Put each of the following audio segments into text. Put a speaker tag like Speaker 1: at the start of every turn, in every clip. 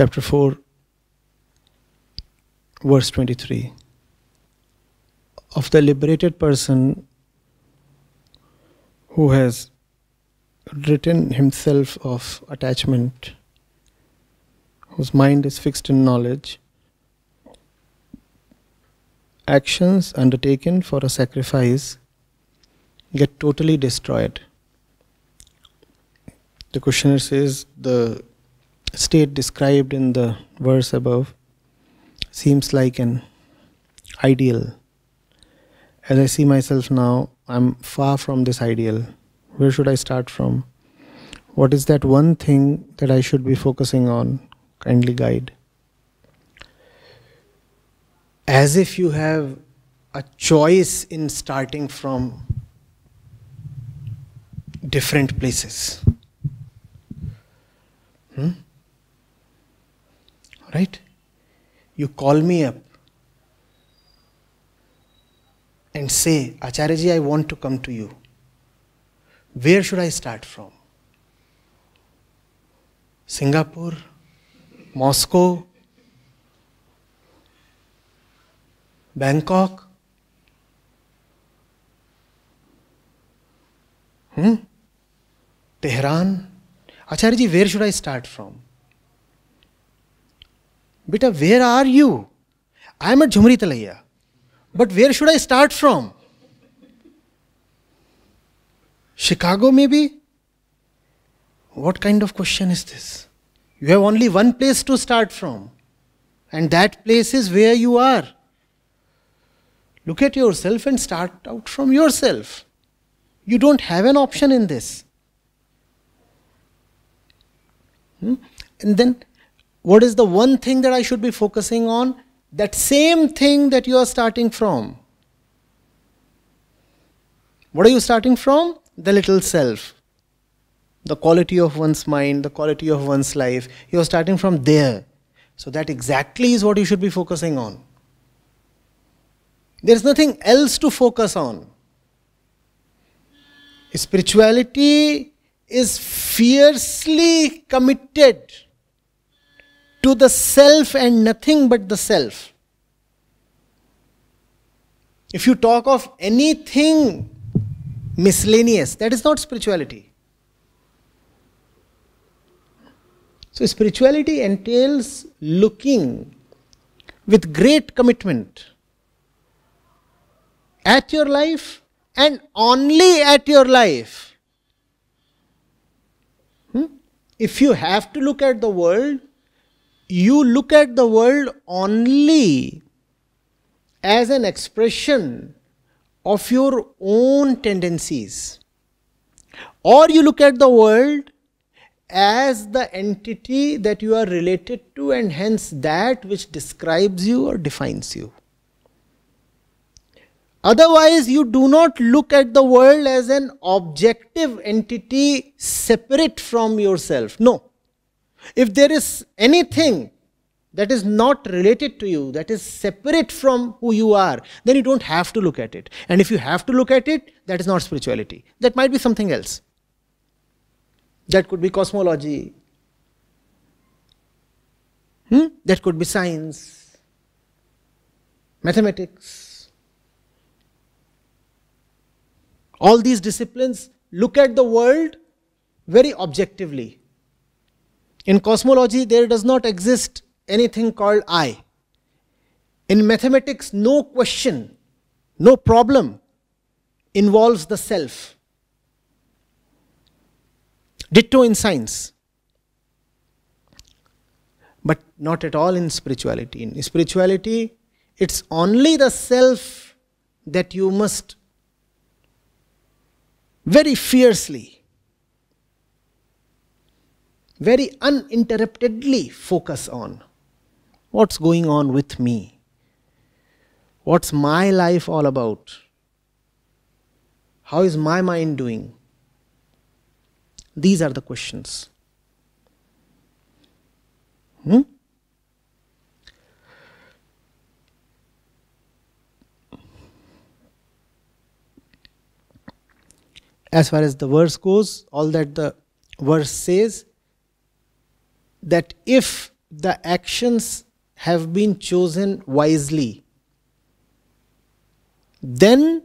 Speaker 1: chapter 4, verse 23. Of the liberated person who has written himself of attachment, whose mind is fixed in knowledge, actions undertaken for a sacrifice get totally destroyed. The questioner says the state described in the verse above seems like an ideal. As I see myself now, I'm far from this ideal. Where should I start from? What is that one thing that I should be focusing on? Kindly guide. As if you have a choice in starting from different places. Hmm? Right? You call me up and say, Acharyaji, I want to come to you. Where should I start from? Singapore? Moscow? Bangkok? Hmm? Tehran? Acharyaji, where should I start from? Beta, where are you? I am at Jhumri Talaiya. But where should I start from? Chicago, maybe? What kind of question is this? You have only one place to start from, and that place is where you are. Look at yourself and start out from yourself. You don't have an option in this. Hmm? And then, what is the one thing that I should be focusing on? That same thing that you are starting from. What are you starting from? The little self. The quality of one's mind, the quality of one's life. You are starting from there. So, that exactly is what you should be focusing on. There is nothing else to focus on. Spirituality is fiercely committed to the self and nothing but the self. If you talk of anything miscellaneous, that is not spirituality. So, spirituality entails looking with great commitment at your life and only at your life. Hmm? If you have to look at the world, you look at the world only as an expression of your own tendencies. Or you look at the world as the entity that you are related to, and hence that which describes you or defines you. Otherwise, you do not look at the world as an objective entity separate from yourself. No. If there is anything that is not related to you, that is separate from who you are, then you don't have to look at it. And if you have to look at it, that is not spirituality. That might be something else. That could be cosmology. Hmm? That could be science, mathematics All these disciplines look at the world very objectively. In cosmology, there does not exist anything called I. In mathematics, no question, no problem involves the self. Ditto in science. But not at all in spirituality. In spirituality, it's only the self that you must very fiercely, very uninterruptedly focus on what's going on with me. What's my life all about? How is my mind doing? These are the questions. Hmm? as far as the verse goes, all that the verse says that if the actions have been chosen wisely, then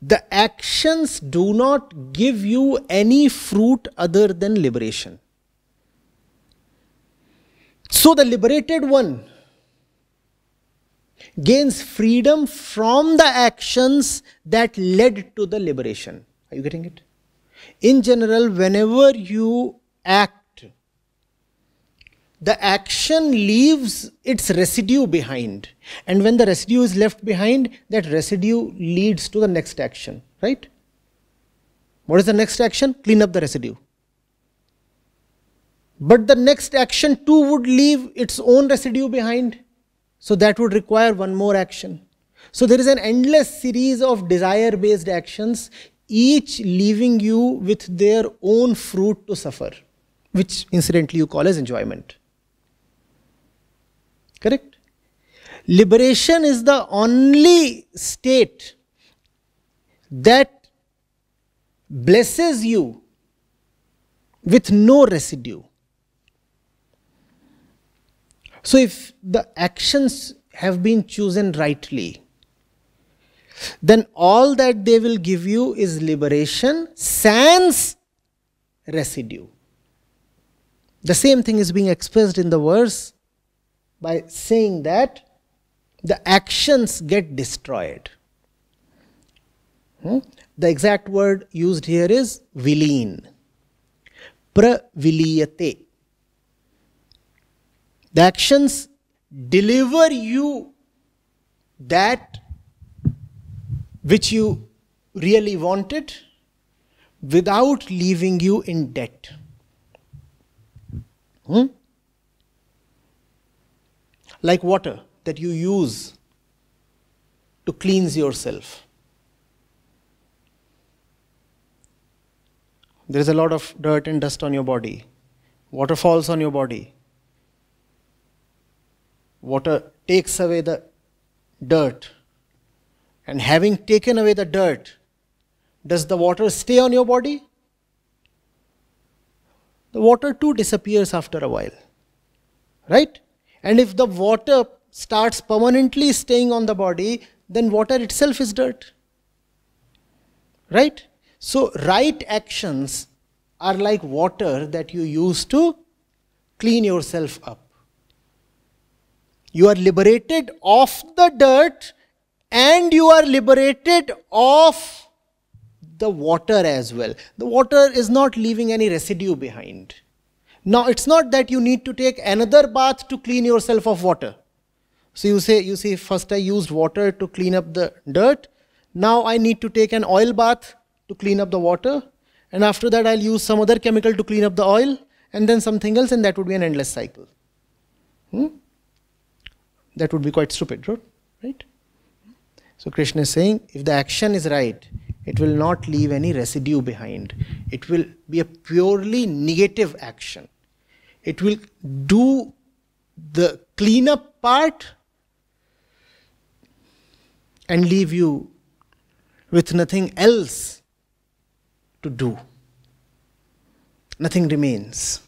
Speaker 1: the actions do not give you any fruit other than liberation. So the liberated one gains freedom from the actions that led to the liberation. Are you getting it? In general, whenever you act, the action leaves its residue behind. And when the residue is left behind, that residue leads to the next action, right? What is the next action? Clean up the residue. But the next action too would leave its own residue behind. So that would require one more action. So there is an endless series of desire based actions, each leaving you with their own fruit to suffer, which incidentally you call as enjoyment. Correct? Liberation is the only state that blesses you with no residue. So, if the actions have been chosen rightly, then all that they will give you is liberation sans residue. The same thing is being expressed in the verse by saying that the actions get destroyed. Hmm? The exact word used here is vileen. Praviliyate. The actions deliver you that which you really wanted without leaving you in debt. Hmm? Like water that you use to cleanse yourself. There is a lot of dirt and dust on your body. Water falls on your body water takes away the dirt. And having taken away the dirt, does the water stay on your body? The water too disappears after a while. Right? And if the water starts permanently staying on the body, then water itself is dirt. Right? So, right actions are like water that you use to clean yourself up. You are liberated of the dirt and you are liberated of the water as well. The water is not leaving any residue behind. Now, it's not that you need to take another bath to clean yourself of water. So you say, you see, first I used water to clean up the dirt. Now I need to take an oil bath to clean up the water. And after that, I'll use some other chemical to clean up the oil, and then something else, and that would be an endless cycle. Hmm? that would be quite stupid, right? So Krishna is saying if the action is right, it will not leave any residue behind. It will be a purely negative action. It will do the cleanup part and leave you with nothing else to do. Nothing remains.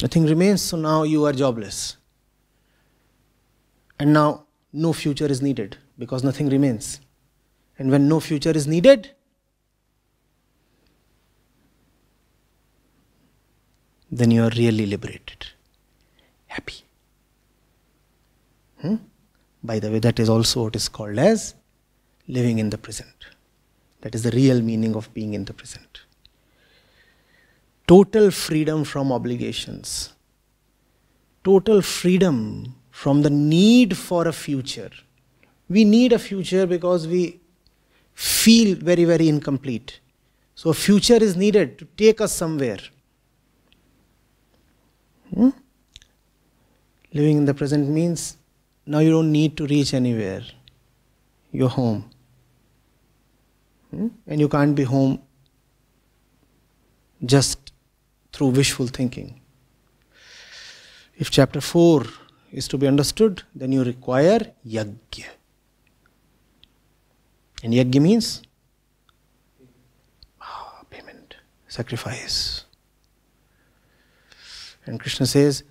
Speaker 1: Nothing remains, so now you are jobless. And now no future is needed because nothing remains. And when no future is needed, then you are really liberated, happy. Hmm? By the way, that is also what is called as living in the present. That is the real meaning of being in the present total freedom from obligations, total freedom from the need for a future. We need a future because we feel very, very incomplete. So, a future is needed to take us somewhere. Hmm? Living in the present means now you don't need to reach anywhere. You're home. Hmm? And you can't be home just through wishful thinking. If chapter 4 is to be understood, then you require yajna. And yajna means ah, payment, sacrifice. And Krishna says,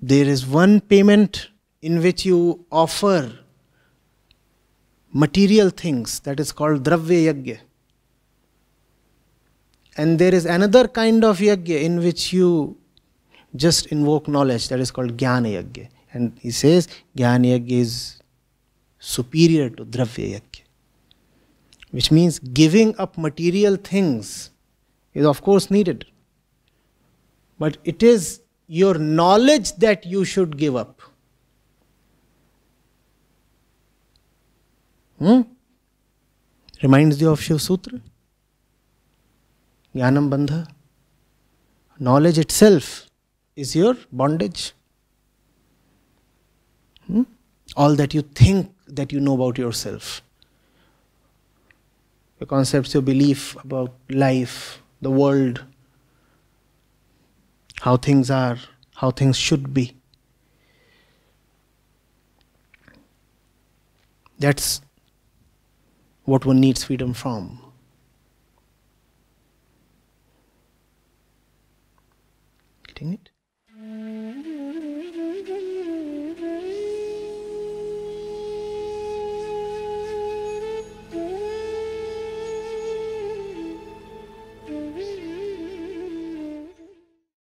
Speaker 1: there is one payment in which you offer material things that is called dravya yagya. And there is another kind of yagya in which you just invoke knowledge that is called jnana yagya. And he says jnana yagya is superior to dravya yagya. Which means giving up material things is of course needed. But it is your knowledge that you should give up. Hmm? Reminds you of Shiv Sutra. Jnanam Bandha. Knowledge itself is your bondage. Hmm? All that you think that you know about yourself. Your concepts, your belief about life, the world, how things are, how things should be. That's what one needs freedom from. Getting it?